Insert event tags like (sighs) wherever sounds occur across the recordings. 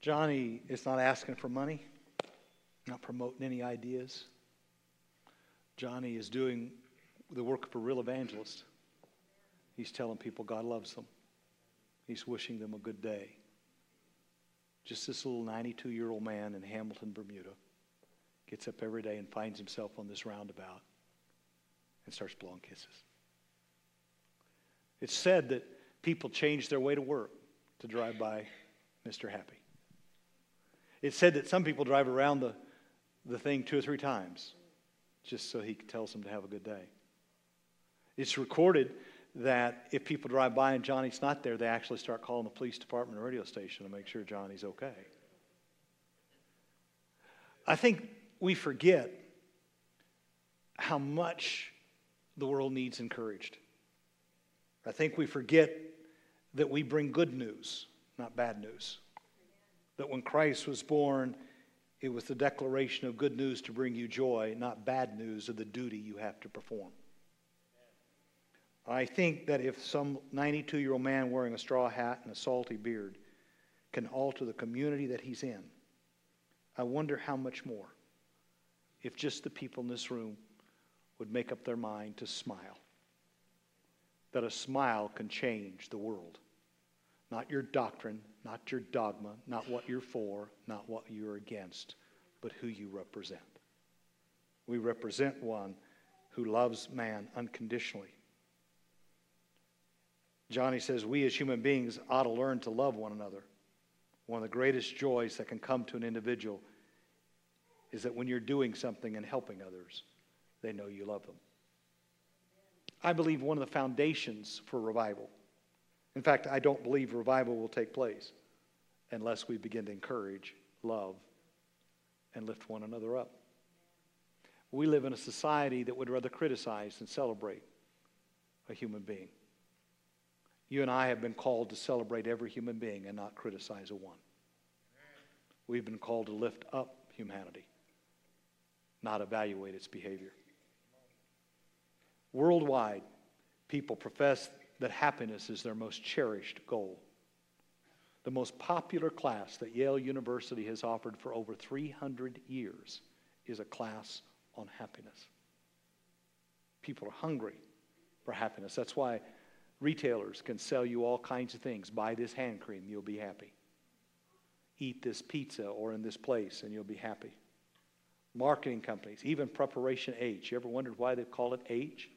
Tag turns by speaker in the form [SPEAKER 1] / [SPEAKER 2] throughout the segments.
[SPEAKER 1] Johnny is not asking for money, not promoting any ideas. Johnny is doing the work of a real evangelist. He's telling people God loves them, he's wishing them a good day. Just this little 92 year old man in Hamilton, Bermuda, gets up every day and finds himself on this roundabout and starts blowing kisses. It's said that people change their way to work to drive by Mr. Happy. It's said that some people drive around the, the thing two or three times just so he tells them to have a good day. It's recorded that if people drive by and Johnny's not there, they actually start calling the police department or radio station to make sure Johnny's okay. I think we forget how much the world needs encouraged. I think we forget that we bring good news, not bad news. That when Christ was born, it was the declaration of good news to bring you joy, not bad news of the duty you have to perform. I think that if some 92 year old man wearing a straw hat and a salty beard can alter the community that he's in, I wonder how much more if just the people in this room would make up their mind to smile. That a smile can change the world. Not your doctrine, not your dogma, not what you're for, not what you're against, but who you represent. We represent one who loves man unconditionally. Johnny says, We as human beings ought to learn to love one another. One of the greatest joys that can come to an individual is that when you're doing something and helping others, they know you love them. I believe one of the foundations for revival. In fact, I don't believe revival will take place unless we begin to encourage, love, and lift one another up. We live in a society that would rather criticize than celebrate a human being. You and I have been called to celebrate every human being and not criticize a one. We've been called to lift up humanity, not evaluate its behavior. Worldwide, people profess that happiness is their most cherished goal. The most popular class that Yale University has offered for over 300 years is a class on happiness. People are hungry for happiness. That's why retailers can sell you all kinds of things. Buy this hand cream, you'll be happy. Eat this pizza or in this place, and you'll be happy. Marketing companies, even Preparation H. You ever wondered why they call it H?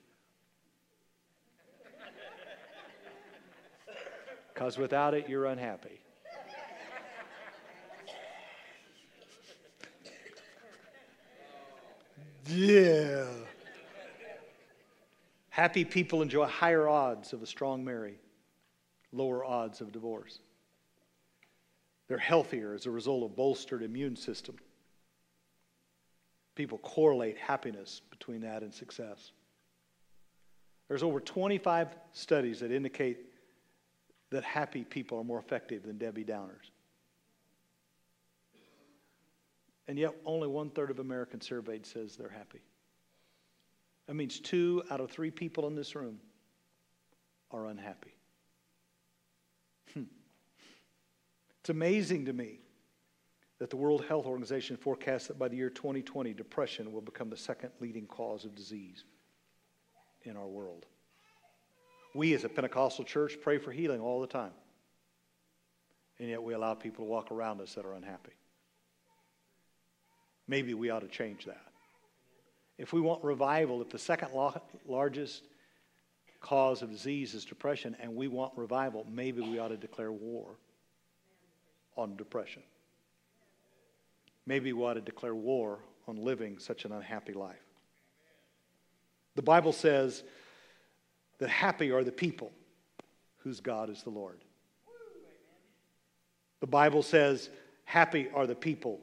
[SPEAKER 1] Because without it, you're unhappy. Yeah. Happy people enjoy higher odds of a strong marriage, lower odds of divorce. They're healthier as a result of bolstered immune system. People correlate happiness between that and success. There's over 25 studies that indicate that happy people are more effective than Debbie Downers. And yet, only one third of Americans surveyed says they're happy. That means two out of three people in this room are unhappy. Hmm. It's amazing to me that the World Health Organization forecasts that by the year 2020, depression will become the second leading cause of disease in our world. We as a Pentecostal church pray for healing all the time. And yet we allow people to walk around us that are unhappy. Maybe we ought to change that. If we want revival, if the second largest cause of disease is depression and we want revival, maybe we ought to declare war on depression. Maybe we ought to declare war on living such an unhappy life. The Bible says that happy are the people whose God is the Lord. The Bible says, happy are the people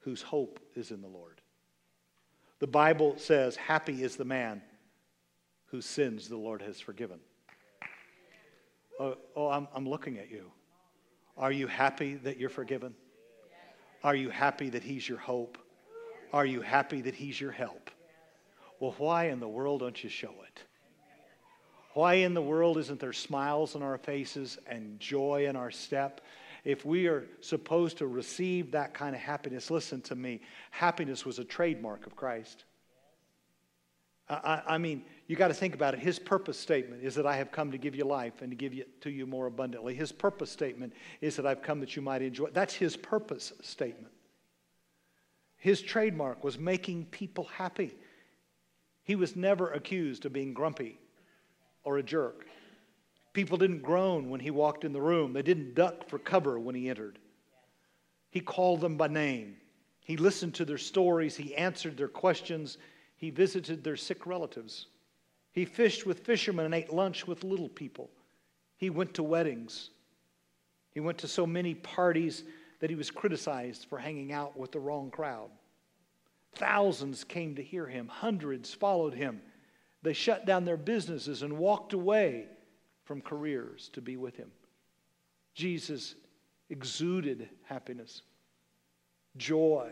[SPEAKER 1] whose hope is in the Lord. The Bible says, happy is the man whose sins the Lord has forgiven. Oh, oh I'm, I'm looking at you. Are you happy that you're forgiven? Are you happy that He's your hope? Are you happy that He's your help? Well, why in the world don't you show it? Why in the world isn't there smiles on our faces and joy in our step if we are supposed to receive that kind of happiness, listen to me. Happiness was a trademark of Christ. I, I mean, you got to think about it. His purpose statement is that I have come to give you life and to give it to you more abundantly. His purpose statement is that I've come that you might enjoy. That's his purpose statement. His trademark was making people happy. He was never accused of being grumpy or a jerk. People didn't groan when he walked in the room, they didn't duck for cover when he entered. He called them by name. He listened to their stories. He answered their questions. He visited their sick relatives. He fished with fishermen and ate lunch with little people. He went to weddings. He went to so many parties that he was criticized for hanging out with the wrong crowd. Thousands came to hear him, hundreds followed him. They shut down their businesses and walked away from careers to be with him. Jesus exuded happiness, joy,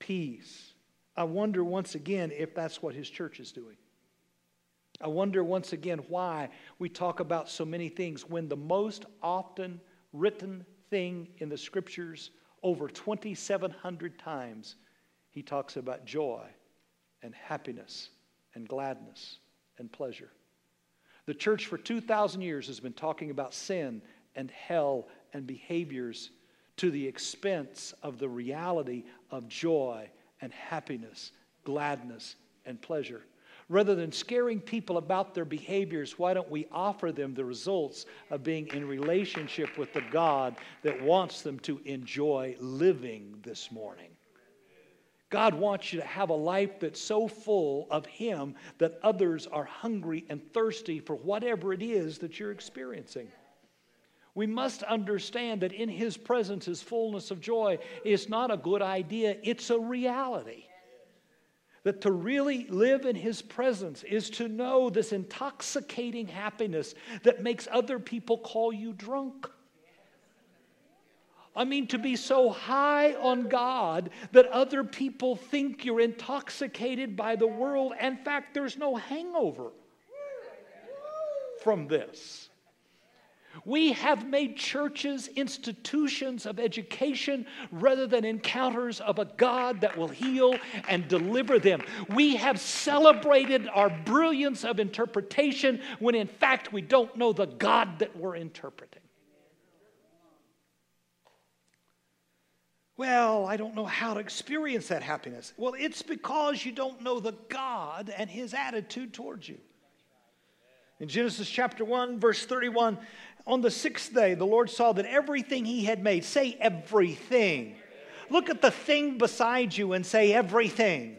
[SPEAKER 1] peace. I wonder once again if that's what his church is doing. I wonder once again why we talk about so many things when the most often written thing in the scriptures, over 2,700 times, he talks about joy and happiness and gladness and pleasure. The church for 2,000 years has been talking about sin and hell and behaviors to the expense of the reality of joy and happiness, gladness, and pleasure. Rather than scaring people about their behaviors, why don't we offer them the results of being in relationship with the God that wants them to enjoy living this morning? God wants you to have a life that's so full of Him that others are hungry and thirsty for whatever it is that you're experiencing. We must understand that in His presence is fullness of joy. It's not a good idea, it's a reality. That to really live in His presence is to know this intoxicating happiness that makes other people call you drunk. I mean, to be so high on God that other people think you're intoxicated by the world. In fact, there's no hangover from this. We have made churches institutions of education rather than encounters of a God that will heal and deliver them. We have celebrated our brilliance of interpretation when in fact we don't know the God that we're interpreting. Well, I don't know how to experience that happiness. Well, it's because you don't know the God and his attitude towards you. In Genesis chapter 1, verse 31, on the sixth day, the Lord saw that everything he had made, say everything. Look at the thing beside you and say everything.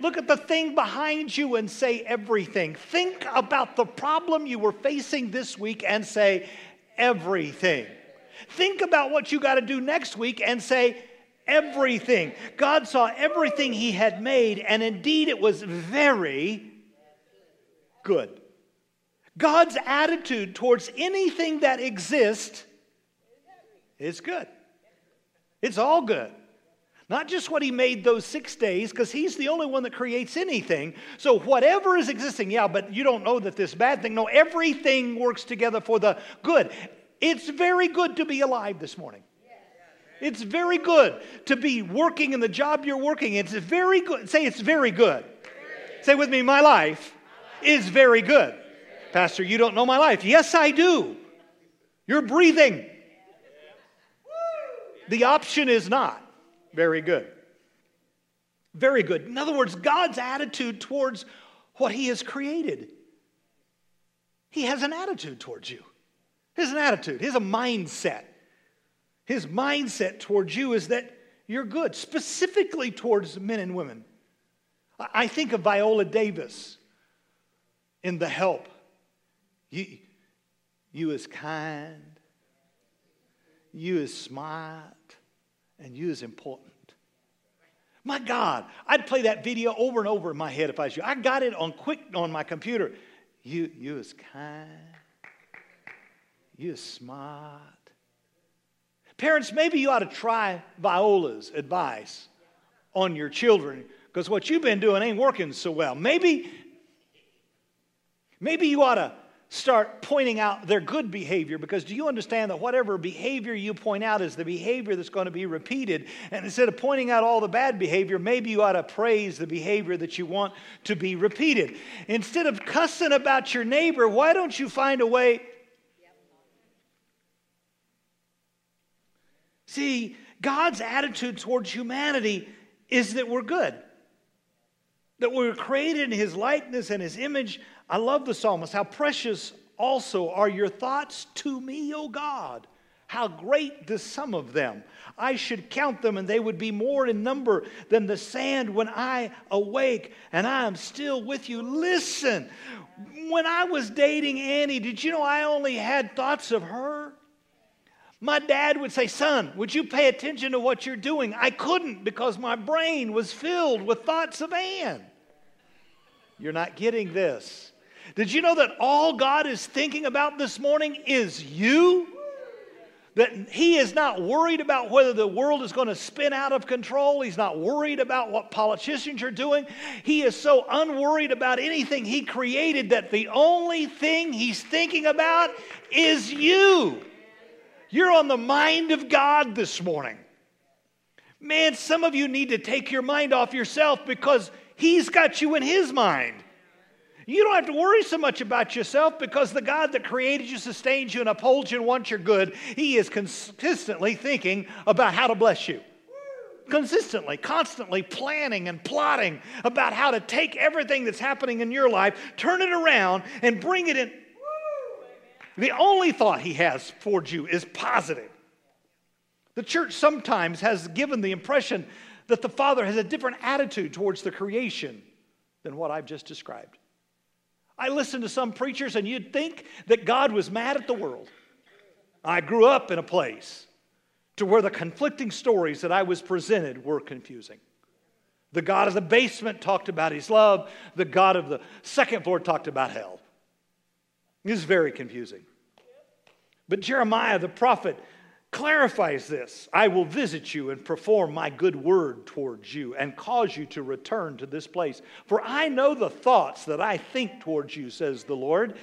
[SPEAKER 1] Look at the thing behind you and say everything. Think about the problem you were facing this week and say everything. Think about what you got to do next week and say, everything. God saw everything He had made, and indeed it was very good. God's attitude towards anything that exists is good. It's all good. Not just what he made those six days, because he's the only one that creates anything. So, whatever is existing, yeah, but you don't know that this bad thing. No, everything works together for the good. It's very good to be alive this morning. It's very good to be working in the job you're working. It's very good. Say it's very good. Say with me, my life is very good. Pastor, you don't know my life. Yes, I do. You're breathing. The option is not very good. Very good. In other words, God's attitude towards what He has created. He has an attitude towards you. Here's an attitude, here's a mindset. His mindset towards you is that you're good, specifically towards men and women. I think of Viola Davis in The Help. You, you is kind, you is smart, and you is important. My God, I'd play that video over and over in my head if I was you. I got it on quick on my computer. You, you is kind, you're smart. Parents, maybe you ought to try Viola's advice on your children because what you've been doing ain't working so well. Maybe, maybe you ought to start pointing out their good behavior because do you understand that whatever behavior you point out is the behavior that's going to be repeated? And instead of pointing out all the bad behavior, maybe you ought to praise the behavior that you want to be repeated. Instead of cussing about your neighbor, why don't you find a way? See, God's attitude towards humanity is that we're good. That we're created in his likeness and his image. I love the psalmist. How precious also are your thoughts to me, O God. How great the sum of them. I should count them, and they would be more in number than the sand when I awake, and I am still with you. Listen, when I was dating Annie, did you know I only had thoughts of her? My dad would say, Son, would you pay attention to what you're doing? I couldn't because my brain was filled with thoughts of Ann. You're not getting this. Did you know that all God is thinking about this morning is you? That He is not worried about whether the world is going to spin out of control. He's not worried about what politicians are doing. He is so unworried about anything He created that the only thing He's thinking about is you. You're on the mind of God this morning. Man, some of you need to take your mind off yourself because He's got you in His mind. You don't have to worry so much about yourself because the God that created you, sustains you, and upholds you and wants your good, He is consistently thinking about how to bless you. Consistently, constantly planning and plotting about how to take everything that's happening in your life, turn it around, and bring it in the only thought he has towards you is positive. The church sometimes has given the impression that the Father has a different attitude towards the creation than what I've just described. I listen to some preachers, and you'd think that God was mad at the world. I grew up in a place to where the conflicting stories that I was presented were confusing. The God of the basement talked about his love, the God of the second floor talked about hell. It is very confusing. But Jeremiah the prophet clarifies this I will visit you and perform my good word towards you and cause you to return to this place. For I know the thoughts that I think towards you, says the Lord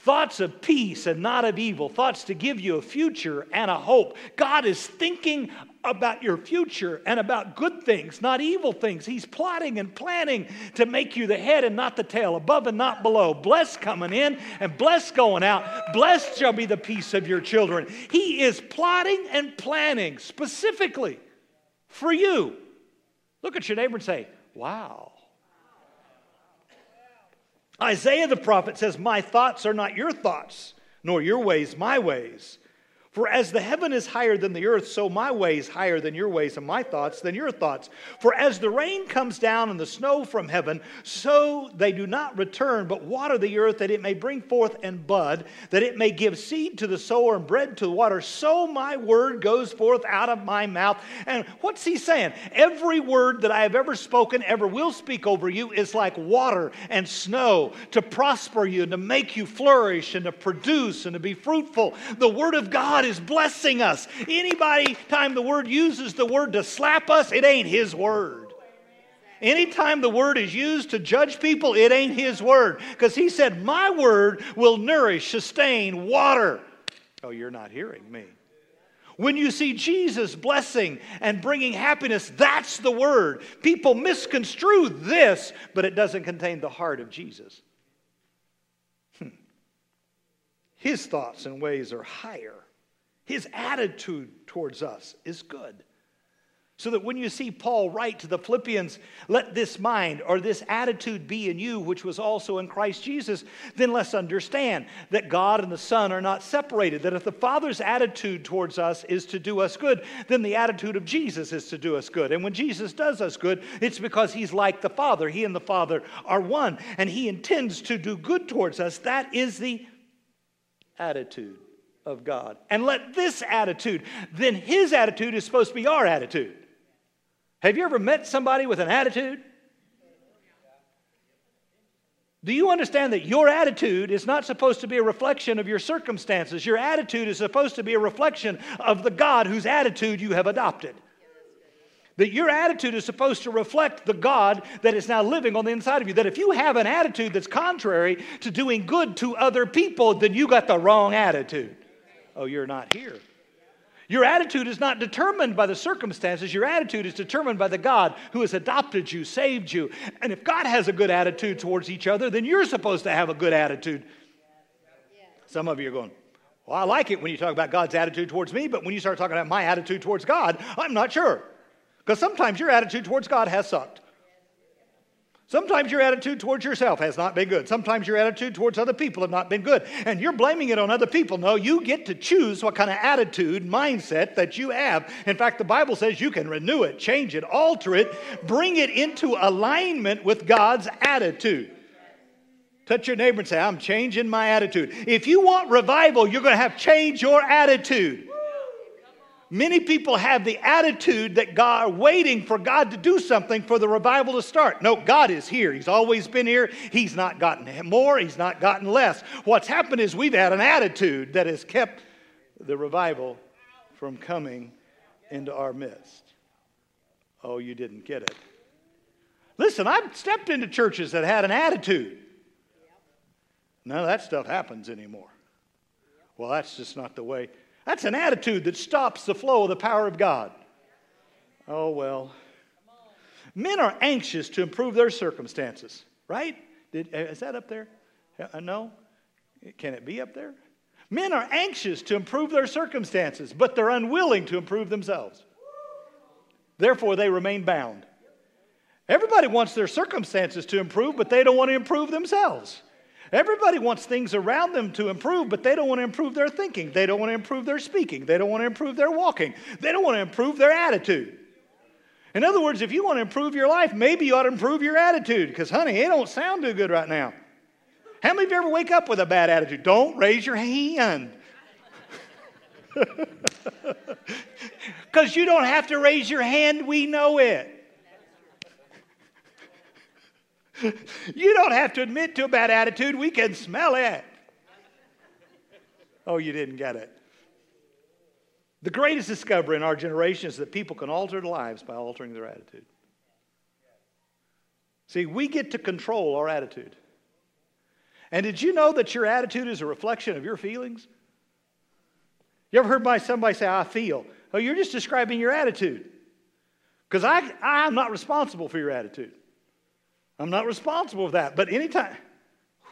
[SPEAKER 1] thoughts of peace and not of evil, thoughts to give you a future and a hope. God is thinking about your future and about good things, not evil things. He's plotting and planning to make you the head and not the tail, above and not below. Blessed coming in and blessed going out. Blessed shall be the peace of your children. He is plotting and planning specifically for you. Look at your neighbor and say, Wow. Isaiah the prophet says, My thoughts are not your thoughts, nor your ways my ways. For as the heaven is higher than the earth, so my ways higher than your ways, and my thoughts than your thoughts. For as the rain comes down and the snow from heaven, so they do not return, but water the earth that it may bring forth and bud, that it may give seed to the sower and bread to the water. So my word goes forth out of my mouth. And what's he saying? Every word that I have ever spoken, ever will speak over you, is like water and snow to prosper you and to make you flourish and to produce and to be fruitful. The word of God God is blessing us. Anybody, time the word uses the word to slap us, it ain't his word. Anytime the word is used to judge people, it ain't his word. Because he said, My word will nourish, sustain, water. Oh, you're not hearing me. When you see Jesus blessing and bringing happiness, that's the word. People misconstrue this, but it doesn't contain the heart of Jesus. Hmm. His thoughts and ways are higher his attitude towards us is good. So that when you see Paul write to the Philippians, let this mind or this attitude be in you, which was also in Christ Jesus, then let's understand that God and the Son are not separated. That if the Father's attitude towards us is to do us good, then the attitude of Jesus is to do us good. And when Jesus does us good, it's because he's like the Father. He and the Father are one, and he intends to do good towards us. That is the attitude of God. And let this attitude, then his attitude is supposed to be our attitude. Have you ever met somebody with an attitude? Do you understand that your attitude is not supposed to be a reflection of your circumstances? Your attitude is supposed to be a reflection of the God whose attitude you have adopted. That your attitude is supposed to reflect the God that is now living on the inside of you. That if you have an attitude that's contrary to doing good to other people, then you got the wrong attitude. Oh, you're not here. Your attitude is not determined by the circumstances. Your attitude is determined by the God who has adopted you, saved you. And if God has a good attitude towards each other, then you're supposed to have a good attitude. Some of you are going, Well, I like it when you talk about God's attitude towards me, but when you start talking about my attitude towards God, I'm not sure. Because sometimes your attitude towards God has sucked. Sometimes your attitude towards yourself has not been good. Sometimes your attitude towards other people have not been good. And you're blaming it on other people. No, you get to choose what kind of attitude, mindset that you have. In fact, the Bible says you can renew it, change it, alter it, bring it into alignment with God's attitude. Touch your neighbor and say, I'm changing my attitude. If you want revival, you're going to have to change your attitude. Many people have the attitude that God waiting for God to do something for the revival to start. No, God is here. He's always been here. He's not gotten more, he's not gotten less. What's happened is we've had an attitude that has kept the revival from coming into our midst. Oh, you didn't get it. Listen, I've stepped into churches that had an attitude. None of that stuff happens anymore. Well, that's just not the way that's an attitude that stops the flow of the power of God. Oh, well. Men are anxious to improve their circumstances, right? Did, uh, is that up there? Uh, no? Can it be up there? Men are anxious to improve their circumstances, but they're unwilling to improve themselves. Therefore, they remain bound. Everybody wants their circumstances to improve, but they don't want to improve themselves. Everybody wants things around them to improve, but they don't want to improve their thinking. They don't want to improve their speaking. They don't want to improve their walking. They don't want to improve their attitude. In other words, if you want to improve your life, maybe you ought to improve your attitude because, honey, it don't sound too good right now. How many of you ever wake up with a bad attitude? Don't raise your hand. (laughs) Because you don't have to raise your hand, we know it. (laughs) you don't have to admit to a bad attitude, we can smell it. Oh, you didn't get it. The greatest discovery in our generation is that people can alter their lives by altering their attitude. See, we get to control our attitude. And did you know that your attitude is a reflection of your feelings? You ever heard somebody say, I feel? Oh, you're just describing your attitude. Because I'm not responsible for your attitude. I'm not responsible for that. But anytime,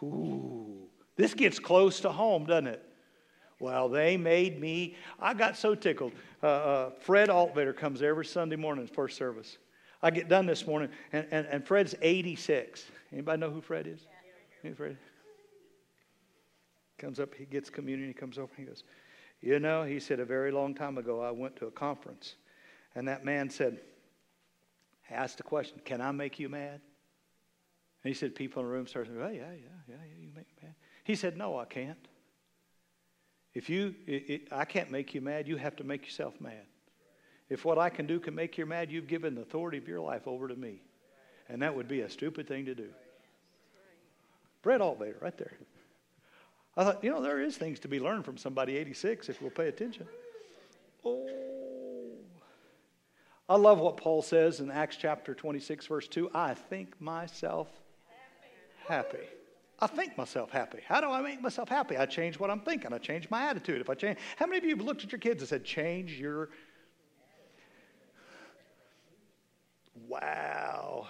[SPEAKER 1] ooh, this gets close to home, doesn't it? Well, they made me, I got so tickled. Uh, uh, Fred Altvater comes every Sunday morning, first service. I get done this morning, and, and, and Fred's 86. Anybody know who Fred is? Yeah. Fred? Comes up, he gets communion, he comes over, he goes, You know, he said, a very long time ago, I went to a conference, and that man said, asked the question, Can I make you mad? And he said, people in the room started saying, oh, yeah, yeah, yeah, yeah, you make me mad. He said, no, I can't. If you, it, it, I can't make you mad, you have to make yourself mad. If what I can do can make you mad, you've given the authority of your life over to me. And that would be a stupid thing to do. Fred Altvater, right there. I thought, you know, there is things to be learned from somebody 86 if we'll pay attention. Oh. I love what Paul says in Acts chapter 26, verse 2. I think myself happy. I think myself happy. How do I make myself happy? I change what I'm thinking. I change my attitude. If I change, how many of you have looked at your kids and said, "Change your"? Wow,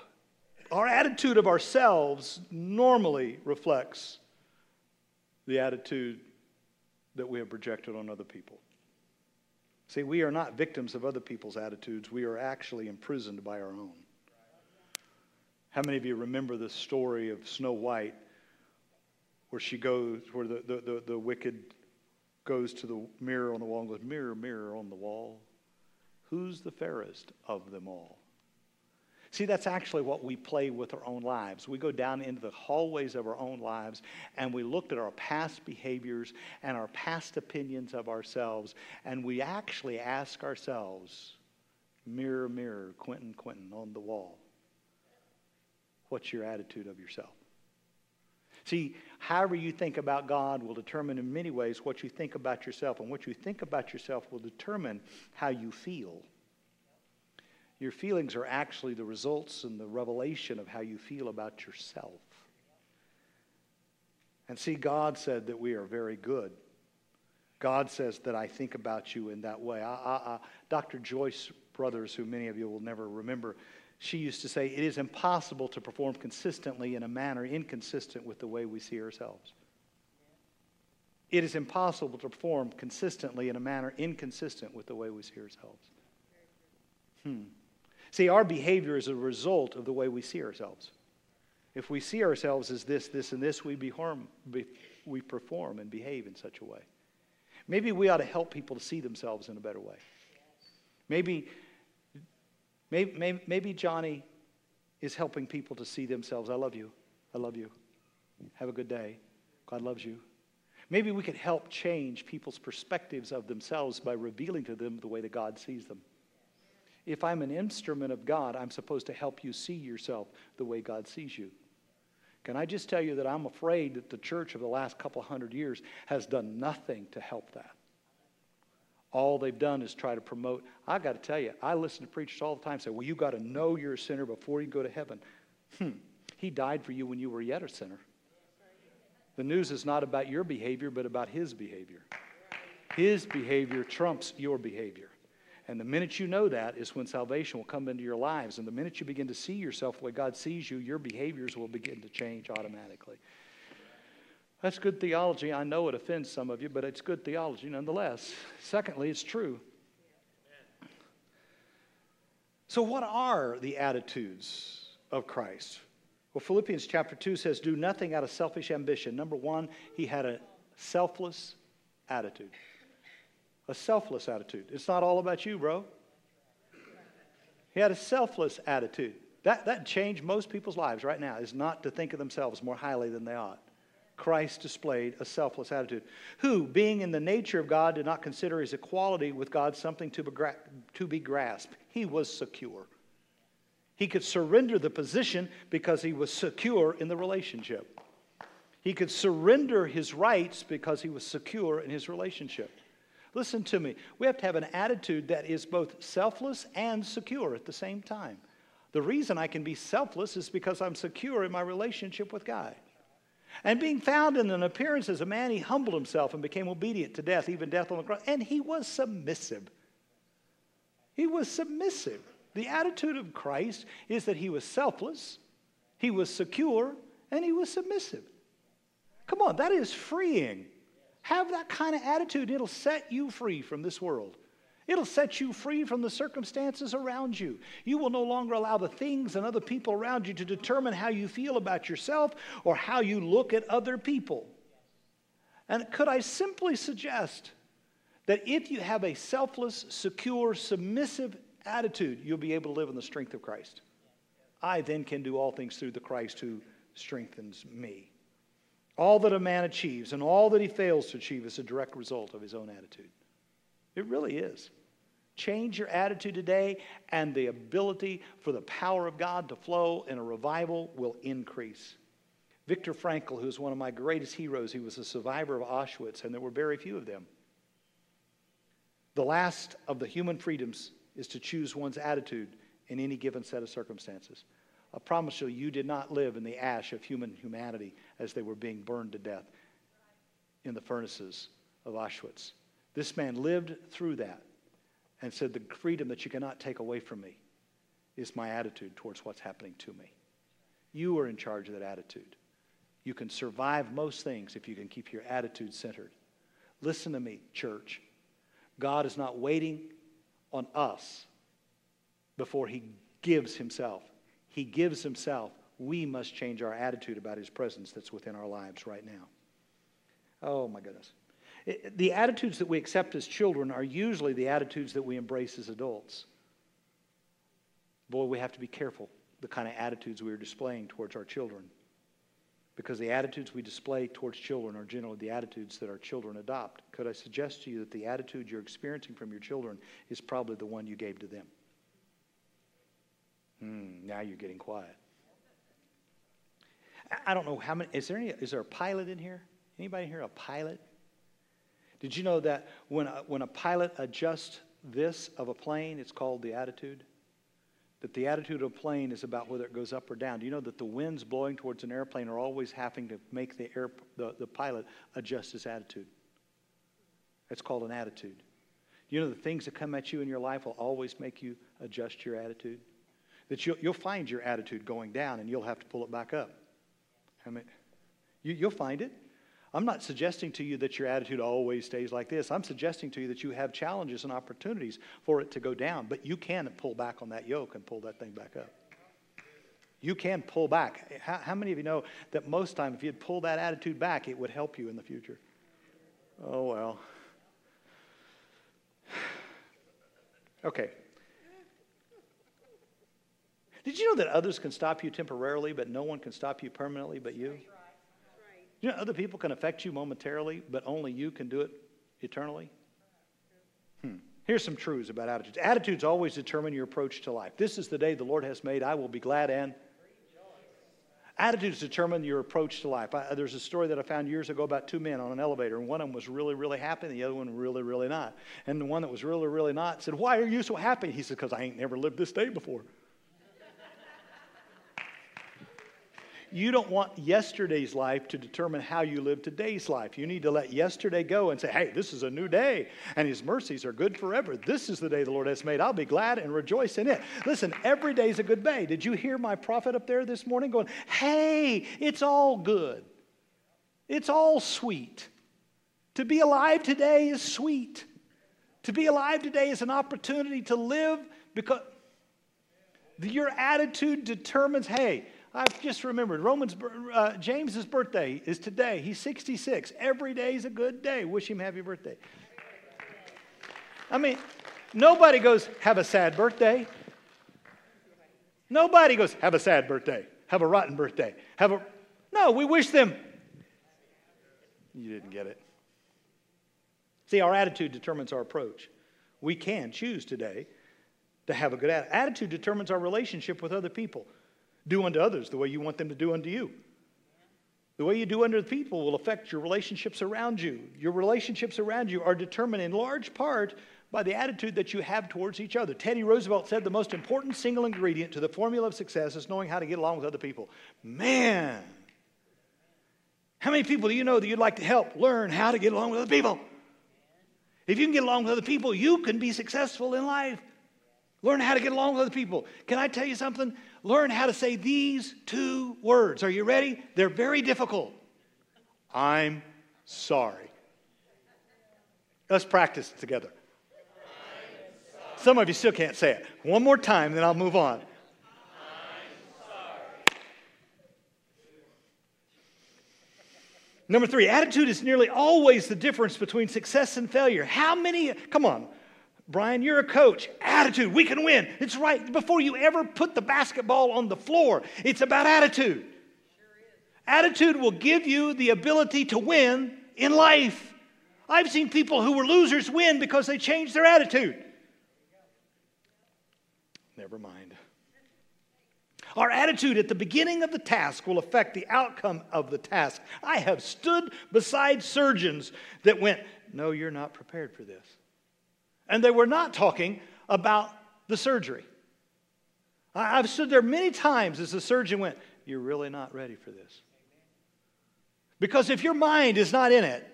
[SPEAKER 1] our attitude of ourselves normally reflects the attitude that we have projected on other people. See, we are not victims of other people's attitudes. We are actually imprisoned by our own. How many of you remember the story of Snow White where she goes, where the, the, the, the wicked goes to the mirror on the wall and goes, Mirror, mirror on the wall, who's the fairest of them all? See, that's actually what we play with our own lives. We go down into the hallways of our own lives and we looked at our past behaviors and our past opinions of ourselves, and we actually ask ourselves, Mirror, mirror, Quintin, Quintin, on the wall, what's your attitude of yourself? See, however you think about God will determine in many ways what you think about yourself, and what you think about yourself will determine how you feel. Your feelings are actually the results and the revelation of how you feel about yourself. And see, God said that we are very good. God says that I think about you in that way. I, I, I, Dr. Joyce Brothers, who many of you will never remember, she used to say, It is impossible to perform consistently in a manner inconsistent with the way we see ourselves. It is impossible to perform consistently in a manner inconsistent with the way we see ourselves. Hmm. See, our behavior is a result of the way we see ourselves. If we see ourselves as this, this, and this, we, perform, we perform and behave in such a way. Maybe we ought to help people to see themselves in a better way. Maybe, maybe, maybe Johnny is helping people to see themselves. I love you. I love you. Have a good day. God loves you. Maybe we could help change people's perspectives of themselves by revealing to them the way that God sees them. If I'm an instrument of God, I'm supposed to help you see yourself the way God sees you. Can I just tell you that I'm afraid that the church of the last couple hundred years has done nothing to help that? All they've done is try to promote. I got to tell you, I listen to preachers all the time say, well, you got to know you're a sinner before you go to heaven. Hmm. He died for you when you were yet a sinner. The news is not about your behavior, but about his behavior. His behavior trumps your behavior. And the minute you know that is when salvation will come into your lives. And the minute you begin to see yourself the way God sees you, your behaviors will begin to change automatically. That's good theology. I know it offends some of you, but it's good theology nonetheless. Secondly, it's true. So, what are the attitudes of Christ? Well, Philippians chapter 2 says, Do nothing out of selfish ambition. Number one, he had a selfless attitude. A selfless attitude. It's not all about you, bro. He had a selfless attitude. That, that changed most people's lives right now, is not to think of themselves more highly than they ought. Christ displayed a selfless attitude. Who, being in the nature of God, did not consider his equality with God something to be, to be grasped. He was secure. He could surrender the position because he was secure in the relationship. He could surrender his rights because he was secure in his relationship. Listen to me. We have to have an attitude that is both selfless and secure at the same time. The reason I can be selfless is because I'm secure in my relationship with God. And being found in an appearance as a man, he humbled himself and became obedient to death, even death on the cross. And he was submissive. He was submissive. The attitude of Christ is that he was selfless, he was secure, and he was submissive. Come on, that is freeing. Have that kind of attitude. It'll set you free from this world. It'll set you free from the circumstances around you. You will no longer allow the things and other people around you to determine how you feel about yourself or how you look at other people. And could I simply suggest that if you have a selfless, secure, submissive attitude, you'll be able to live in the strength of Christ. I then can do all things through the Christ who strengthens me. All that a man achieves and all that he fails to achieve is a direct result of his own attitude. It really is. Change your attitude today, and the ability for the power of God to flow in a revival will increase. Viktor Frankl, who's one of my greatest heroes, he was a survivor of Auschwitz, and there were very few of them. The last of the human freedoms is to choose one's attitude in any given set of circumstances. I promise you, you did not live in the ash of human humanity as they were being burned to death in the furnaces of Auschwitz. This man lived through that and said, The freedom that you cannot take away from me is my attitude towards what's happening to me. You are in charge of that attitude. You can survive most things if you can keep your attitude centered. Listen to me, church. God is not waiting on us before he gives himself. He gives himself. We must change our attitude about his presence that's within our lives right now. Oh, my goodness. The attitudes that we accept as children are usually the attitudes that we embrace as adults. Boy, we have to be careful the kind of attitudes we are displaying towards our children because the attitudes we display towards children are generally the attitudes that our children adopt. Could I suggest to you that the attitude you're experiencing from your children is probably the one you gave to them? Hmm, now you're getting quiet. I don't know how many. Is there any? Is there a pilot in here? Anybody here a pilot? Did you know that when a, when a pilot adjusts this of a plane, it's called the attitude? that the attitude of a plane is about whether it goes up or down. Do you know that the winds blowing towards an airplane are always having to make the, air, the, the pilot adjust his attitude? That's called an attitude. You know the things that come at you in your life will always make you adjust your attitude? That you'll, you'll find your attitude going down and you'll have to pull it back up. I mean, you, you'll find it. I'm not suggesting to you that your attitude always stays like this. I'm suggesting to you that you have challenges and opportunities for it to go down, but you can pull back on that yoke and pull that thing back up. You can pull back. How, how many of you know that most time, if you'd pull that attitude back, it would help you in the future? Oh, well. (sighs) Okay. Did you know that others can stop you temporarily, but no one can stop you permanently but you? You know, other people can affect you momentarily, but only you can do it eternally. Hmm. Here's some truths about attitudes. Attitudes always determine your approach to life. This is the day the Lord has made. I will be glad and. Attitudes determine your approach to life. I, there's a story that I found years ago about two men on an elevator, and one of them was really, really happy, and the other one really, really not. And the one that was really, really not said, Why are you so happy? He said, Because I ain't never lived this day before. You don't want yesterday's life to determine how you live today's life. You need to let yesterday go and say, hey, this is a new day, and His mercies are good forever. This is the day the Lord has made. I'll be glad and rejoice in it. Listen, every day is a good day. Did you hear my prophet up there this morning going, hey, it's all good? It's all sweet. To be alive today is sweet. To be alive today is an opportunity to live because your attitude determines, hey, I've just remembered Romans, uh, James's birthday is today. He's 66. Every day is a good day. Wish him happy birthday. I mean, nobody goes, have a sad birthday. Nobody goes, have a sad birthday, have a rotten birthday, have a. No, we wish them. You didn't get it. See, our attitude determines our approach. We can choose today to have a good attitude. Attitude determines our relationship with other people. Do unto others the way you want them to do unto you. The way you do unto the people will affect your relationships around you. Your relationships around you are determined in large part by the attitude that you have towards each other. Teddy Roosevelt said the most important single ingredient to the formula of success is knowing how to get along with other people. Man, how many people do you know that you'd like to help learn how to get along with other people? If you can get along with other people, you can be successful in life. Learn how to get along with other people. Can I tell you something? Learn how to say these two words. Are you ready? They're very difficult. I'm sorry. Let's practice together. Some of you still can't say it. One more time, then I'll move on. Number three, attitude is nearly always the difference between success and failure. How many, come on, Brian, you're a coach. Attitude, we can win. It's right before you ever put the basketball on the floor. It's about attitude. attitude will give you the ability to win in life. I've seen people who were losers win because they changed their attitude. Never mind. Our attitude at the beginning of the task will affect the outcome of the task. I have stood beside surgeons that went, No, you're not prepared for this. And they were not talking about the surgery. I've stood there many times as the surgeon went, You're really not ready for this. Because if your mind is not in it,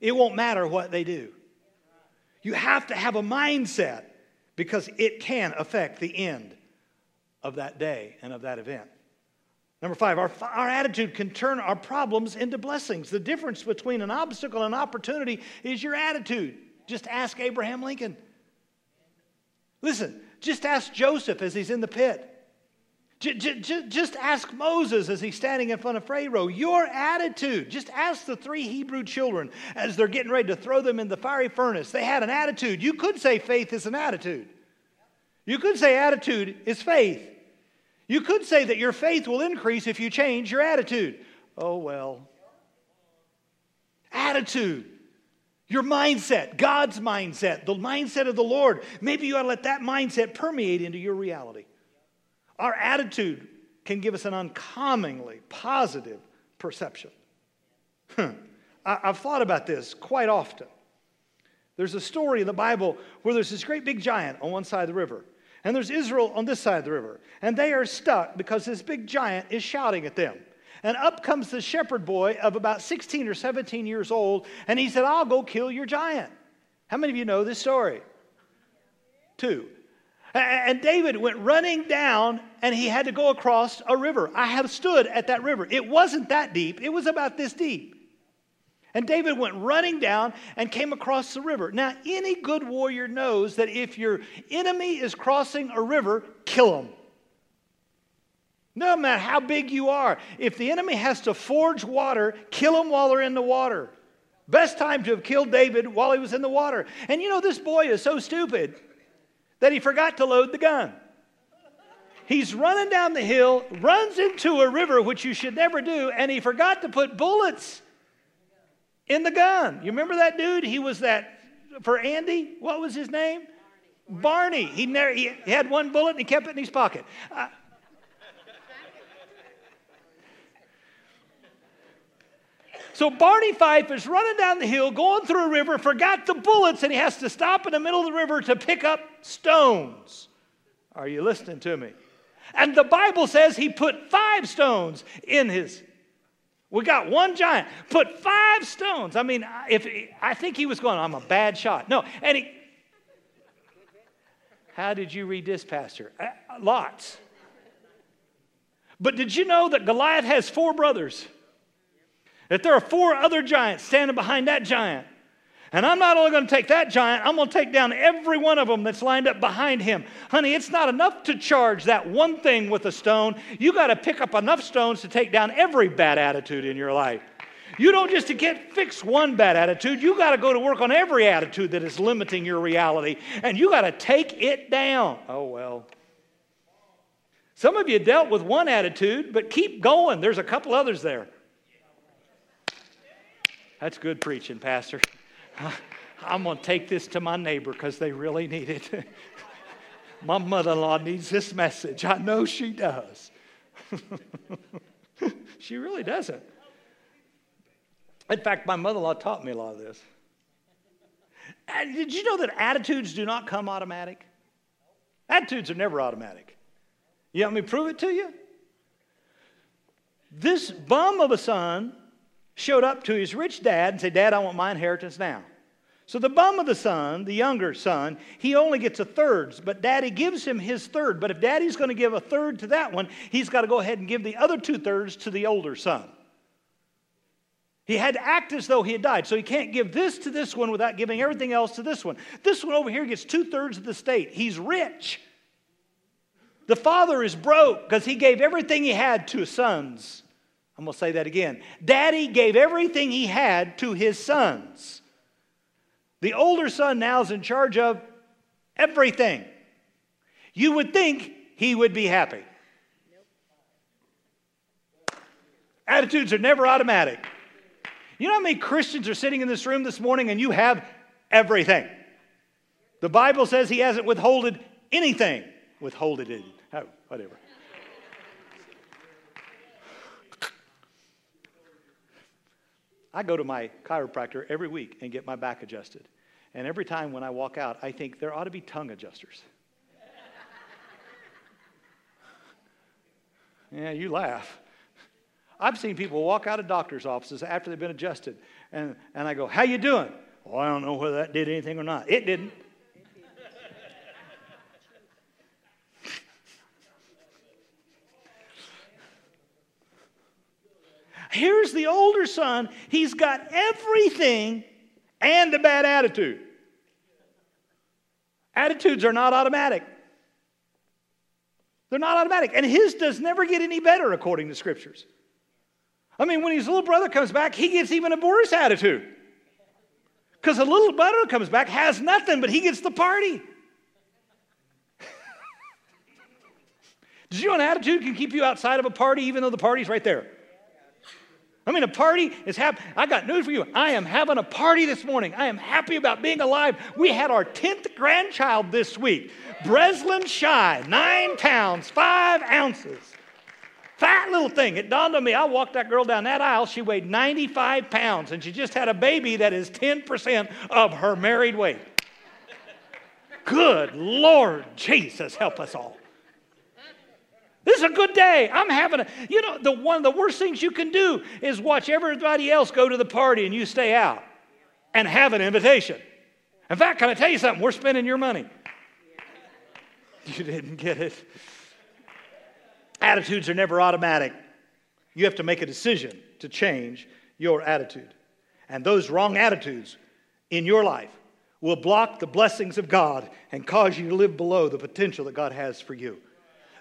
[SPEAKER 1] it won't matter what they do. You have to have a mindset because it can affect the end of that day and of that event. Number five, our, our attitude can turn our problems into blessings. The difference between an obstacle and an opportunity is your attitude. Just ask Abraham Lincoln. Listen, just ask Joseph as he's in the pit. Just ask Moses as he's standing in front of Pharaoh. Your attitude. Just ask the three Hebrew children as they're getting ready to throw them in the fiery furnace. They had an attitude. You could say faith is an attitude. You could say attitude is faith. You could say that your faith will increase if you change your attitude. Oh, well. Attitude. Your mindset, God's mindset, the mindset of the Lord. Maybe you ought to let that mindset permeate into your reality. Our attitude can give us an uncommonly positive perception. I've thought about this quite often. There's a story in the Bible where there's this great big giant on one side of the river. And there's Israel on this side of the river. And they are stuck because this big giant is shouting at them. And up comes the shepherd boy of about 16 or 17 years old, and he said, I'll go kill your giant. How many of you know this story? Two. And David went running down and he had to go across a river. I have stood at that river. It wasn't that deep, it was about this deep. And David went running down and came across the river. Now, any good warrior knows that if your enemy is crossing a river, kill him. No matter how big you are, if the enemy has to forge water, kill them while they're in the water. Best time to have killed David while he was in the water. And you know, this boy is so stupid that he forgot to load the gun. He's running down the hill, runs into a river, which you should never do, and he forgot to put bullets in the gun. You remember that dude? He was that for Andy. What was his name? Barney. He, never, he had one bullet and he kept it in his pocket. Uh, So Barney Fife is running down the hill, going through a river, forgot the bullets, and he has to stop in the middle of the river to pick up stones. Are you listening to me? And the Bible says he put five stones in his we got one giant, put five stones. I mean, if I think he was going, I'm a bad shot. No, and he. How did you read this, Pastor? Uh, lots. But did you know that Goliath has four brothers? That there are four other giants standing behind that giant. And I'm not only going to take that giant, I'm going to take down every one of them that's lined up behind him. Honey, it's not enough to charge that one thing with a stone. You got to pick up enough stones to take down every bad attitude in your life. You don't just get fix one bad attitude, you got to go to work on every attitude that is limiting your reality, and you got to take it down. Oh, well. Some of you dealt with one attitude, but keep going. There's a couple others there. That's good preaching, Pastor. (laughs) I'm going to take this to my neighbor because they really need it. (laughs) my mother in law needs this message. I know she does. (laughs) she really doesn't. In fact, my mother in law taught me a lot of this. And did you know that attitudes do not come automatic? Attitudes are never automatic. You want me to prove it to you? This bum of a son showed up to his rich dad and said, Dad, I want my inheritance now. So the bum of the son, the younger son, he only gets a third, but daddy gives him his third. But if daddy's going to give a third to that one, he's got to go ahead and give the other two thirds to the older son. He had to act as though he had died. So he can't give this to this one without giving everything else to this one. This one over here gets two thirds of the state. He's rich. The father is broke because he gave everything he had to his sons. I'm going to say that again. Daddy gave everything he had to his sons. The older son now is in charge of everything. You would think he would be happy. Attitudes are never automatic. You know how many Christians are sitting in this room this morning and you have everything? The Bible says he hasn't withholded anything. Withholded it. Oh, whatever. I go to my chiropractor every week and get my back adjusted. And every time when I walk out, I think there ought to be tongue adjusters. (laughs) yeah, you laugh. I've seen people walk out of doctor's offices after they've been adjusted, and, and I go, How you doing? Well, I don't know whether that did anything or not. It didn't. Here's the older son. He's got everything and a bad attitude. Attitudes are not automatic. They're not automatic. And his does never get any better according to scriptures. I mean, when his little brother comes back, he gets even a worse attitude. Because the little brother comes back, has nothing, but he gets the party. (laughs) Did you know an attitude can keep you outside of a party even though the party's right there? I mean, a party is happening. I got news for you. I am having a party this morning. I am happy about being alive. We had our 10th grandchild this week. Breslin Shy, nine pounds, five ounces. Fat little thing. It dawned on me. I walked that girl down that aisle. She weighed 95 pounds, and she just had a baby that is 10% of her married weight. Good Lord Jesus, help us all. This is a good day. I'm having a, you know, the one of the worst things you can do is watch everybody else go to the party and you stay out and have an invitation. In fact, can I tell you something? We're spending your money. You didn't get it. Attitudes are never automatic. You have to make a decision to change your attitude. And those wrong attitudes in your life will block the blessings of God and cause you to live below the potential that God has for you.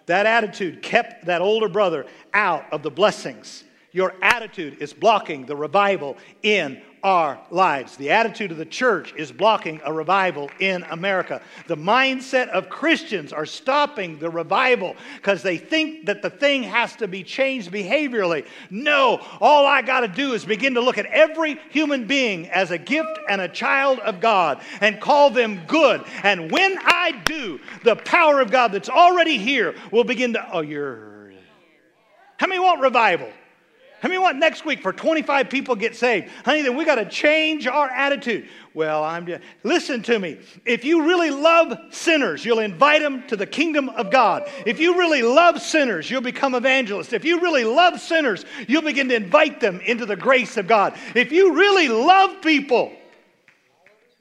[SPEAKER 1] That attitude kept that older brother out of the blessings. Your attitude is blocking the revival in our lives. The attitude of the church is blocking a revival in America. The mindset of Christians are stopping the revival because they think that the thing has to be changed behaviorally. No, all I got to do is begin to look at every human being as a gift and a child of God and call them good. And when I do, the power of God that's already here will begin to, oh, you're. How many want revival? How many want next week for 25 people get saved? Honey, then we got to change our attitude. Well, I'm just, listen to me. If you really love sinners, you'll invite them to the kingdom of God. If you really love sinners, you'll become evangelists. If you really love sinners, you'll begin to invite them into the grace of God. If you really love people,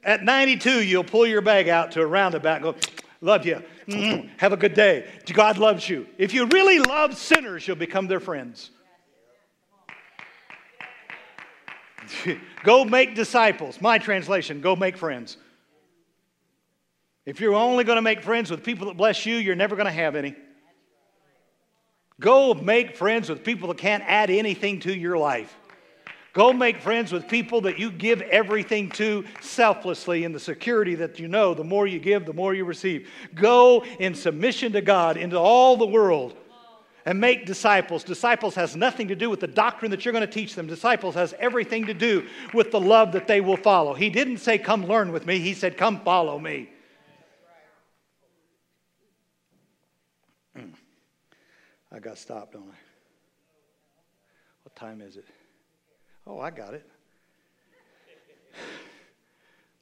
[SPEAKER 1] at 92, you'll pull your bag out to a roundabout and go, Love you. Mm-hmm. Have a good day. God loves you. If you really love sinners, you'll become their friends. (laughs) go make disciples. My translation, go make friends. If you're only going to make friends with people that bless you, you're never going to have any. Go make friends with people that can't add anything to your life. Go make friends with people that you give everything to selflessly in the security that you know the more you give, the more you receive. Go in submission to God into all the world and make disciples. Disciples has nothing to do with the doctrine that you're going to teach them. Disciples has everything to do with the love that they will follow. He didn't say, Come learn with me, he said, Come follow me. (clears throat) I got stopped, don't I? What time is it? Oh, I got it. (sighs)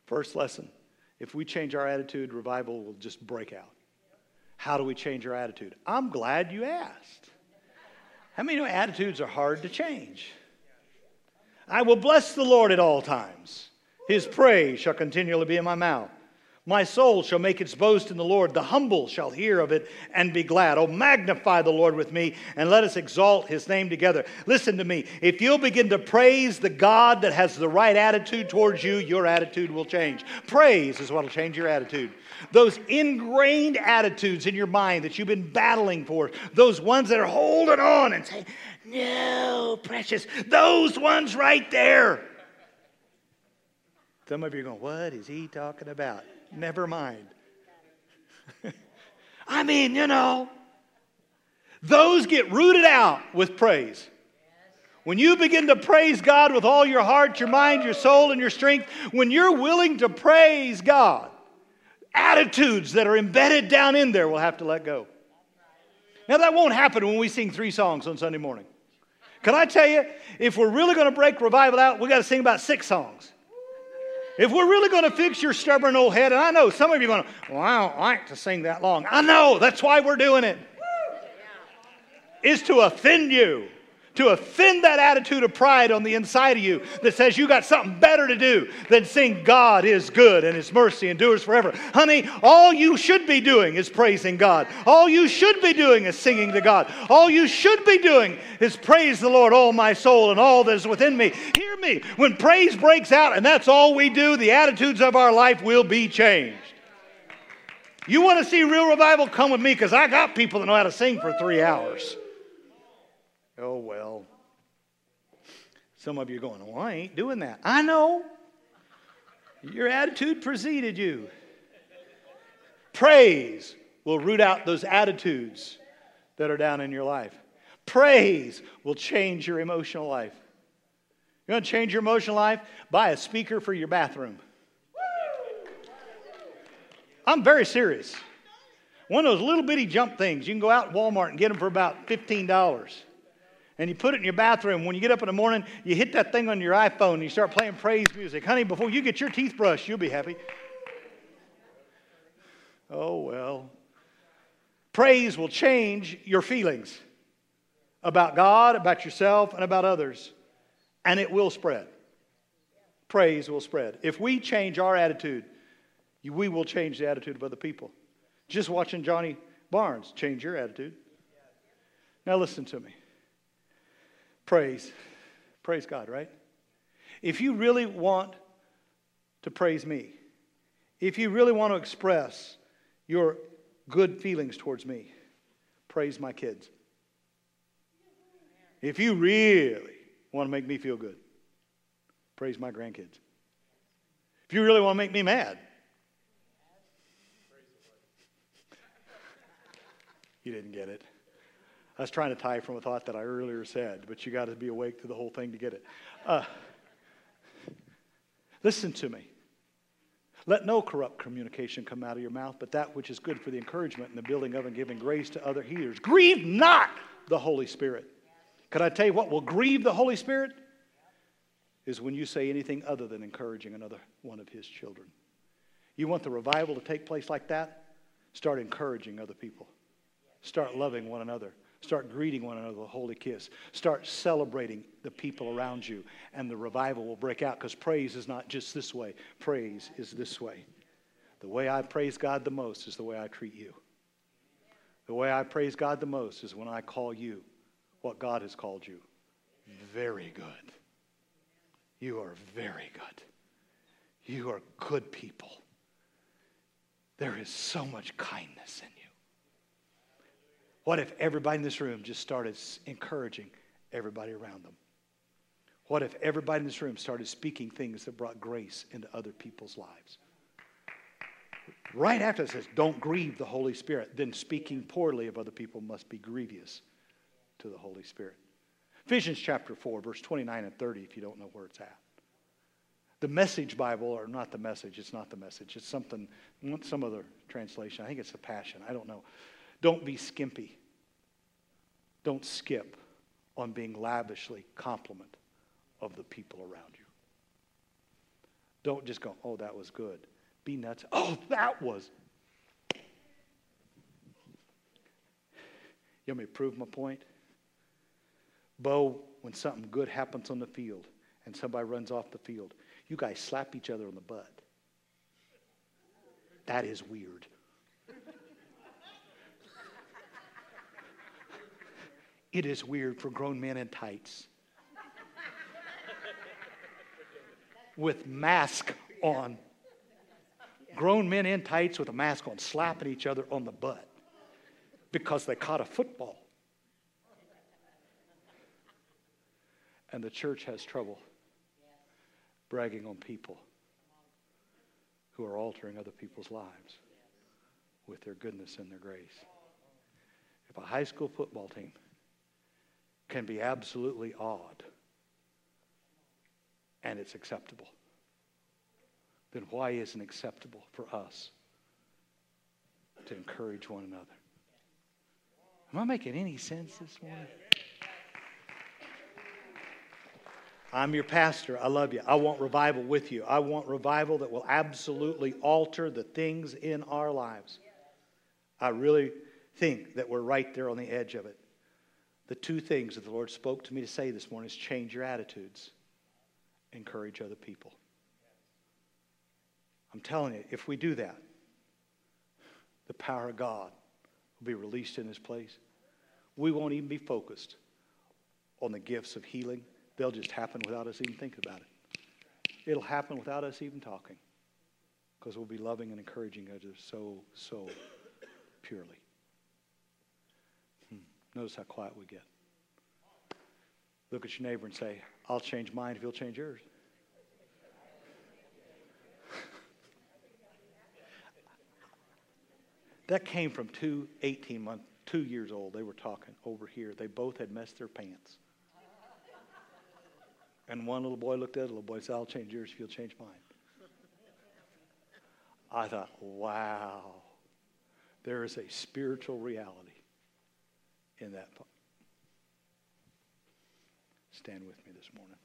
[SPEAKER 1] First lesson if we change our attitude, revival will just break out. How do we change our attitude? I'm glad you asked. How many know attitudes are hard to change? I will bless the Lord at all times. His praise shall continually be in my mouth. My soul shall make its boast in the Lord. The humble shall hear of it and be glad. Oh, magnify the Lord with me and let us exalt his name together. Listen to me. If you'll begin to praise the God that has the right attitude towards you, your attitude will change. Praise is what will change your attitude. Those ingrained attitudes in your mind that you've been battling for, those ones that are holding on and saying, No, precious, those ones right there. Some of you are going, What is he talking about? Never mind. (laughs) I mean, you know, those get rooted out with praise. When you begin to praise God with all your heart, your mind, your soul, and your strength, when you're willing to praise God, attitudes that are embedded down in there will have to let go. Now, that won't happen when we sing three songs on Sunday morning. Can I tell you, if we're really going to break revival out, we've got to sing about six songs. If we're really going to fix your stubborn old head, and I know some of you are going, well, I don't like to sing that long. I know, that's why we're doing it. Is to offend you to offend that attitude of pride on the inside of you that says you got something better to do than sing God is good and his mercy endures forever. Honey, all you should be doing is praising God. All you should be doing is singing to God. All you should be doing is praise the Lord, all my soul and all that is within me. Hear me. When praise breaks out and that's all we do, the attitudes of our life will be changed. You want to see real revival? Come with me because I got people that know how to sing for three hours. Well. Some of you are going, well, I ain't doing that. I know. Your attitude preceded you. Praise will root out those attitudes that are down in your life. Praise will change your emotional life. You want to change your emotional life? Buy a speaker for your bathroom. I'm very serious. One of those little bitty jump things, you can go out at Walmart and get them for about $15 and you put it in your bathroom. When you get up in the morning, you hit that thing on your iPhone and you start playing praise music. Honey, before you get your teeth brushed, you'll be happy. Oh, well. Praise will change your feelings about God, about yourself, and about others, and it will spread. Praise will spread. If we change our attitude, we will change the attitude of other people. Just watching Johnny Barnes change your attitude. Now, listen to me. Praise. Praise God, right? If you really want to praise me, if you really want to express your good feelings towards me, praise my kids. If you really want to make me feel good, praise my grandkids. If you really want to make me mad, (laughs) you didn't get it. I was trying to tie from a thought that I earlier said, but you got to be awake to the whole thing to get it. Uh, listen to me. Let no corrupt communication come out of your mouth, but that which is good for the encouragement and the building of and giving grace to other hearers. Grieve not the Holy Spirit. Could I tell you what will grieve the Holy Spirit? Is when you say anything other than encouraging another one of his children. You want the revival to take place like that? Start encouraging other people. Start loving one another. Start greeting one another with a holy kiss. Start celebrating the people around you, and the revival will break out because praise is not just this way, praise is this way. The way I praise God the most is the way I treat you. The way I praise God the most is when I call you what God has called you. Very good. You are very good. You are good people. There is so much kindness in you. What if everybody in this room just started encouraging everybody around them? What if everybody in this room started speaking things that brought grace into other people's lives? Right after it says, don't grieve the Holy Spirit, then speaking poorly of other people must be grievous to the Holy Spirit. Ephesians chapter 4, verse 29 and 30, if you don't know where it's at. The Message Bible, or not the message, it's not the message, it's something, some other translation. I think it's the Passion, I don't know. Don't be skimpy. Don't skip on being lavishly compliment of the people around you. Don't just go, oh, that was good. Be nuts. Oh, that was. You want me to prove my point? Bo, when something good happens on the field and somebody runs off the field, you guys slap each other on the butt. That is weird. It is weird for grown men in tights with mask on. Grown men in tights with a mask on, slapping each other on the butt because they caught a football. And the church has trouble bragging on people who are altering other people's lives with their goodness and their grace. If a high school football team can be absolutely odd and it's acceptable, then why isn't it acceptable for us to encourage one another? Am I making any sense this morning? I'm your pastor. I love you. I want revival with you. I want revival that will absolutely alter the things in our lives. I really think that we're right there on the edge of it. The two things that the Lord spoke to me to say this morning is change your attitudes, encourage other people. I'm telling you, if we do that, the power of God will be released in this place. We won't even be focused on the gifts of healing. They'll just happen without us even thinking about it. It'll happen without us even talking because we'll be loving and encouraging others so, so purely. Notice how quiet we get. Look at your neighbor and say, I'll change mine if you'll change yours. (laughs) that came from two 18 month, two years old. They were talking over here. They both had messed their pants. And one little boy looked at the little boy and said, I'll change yours if you'll change mine. I thought, wow, there is a spiritual reality in that. Stand with me this morning.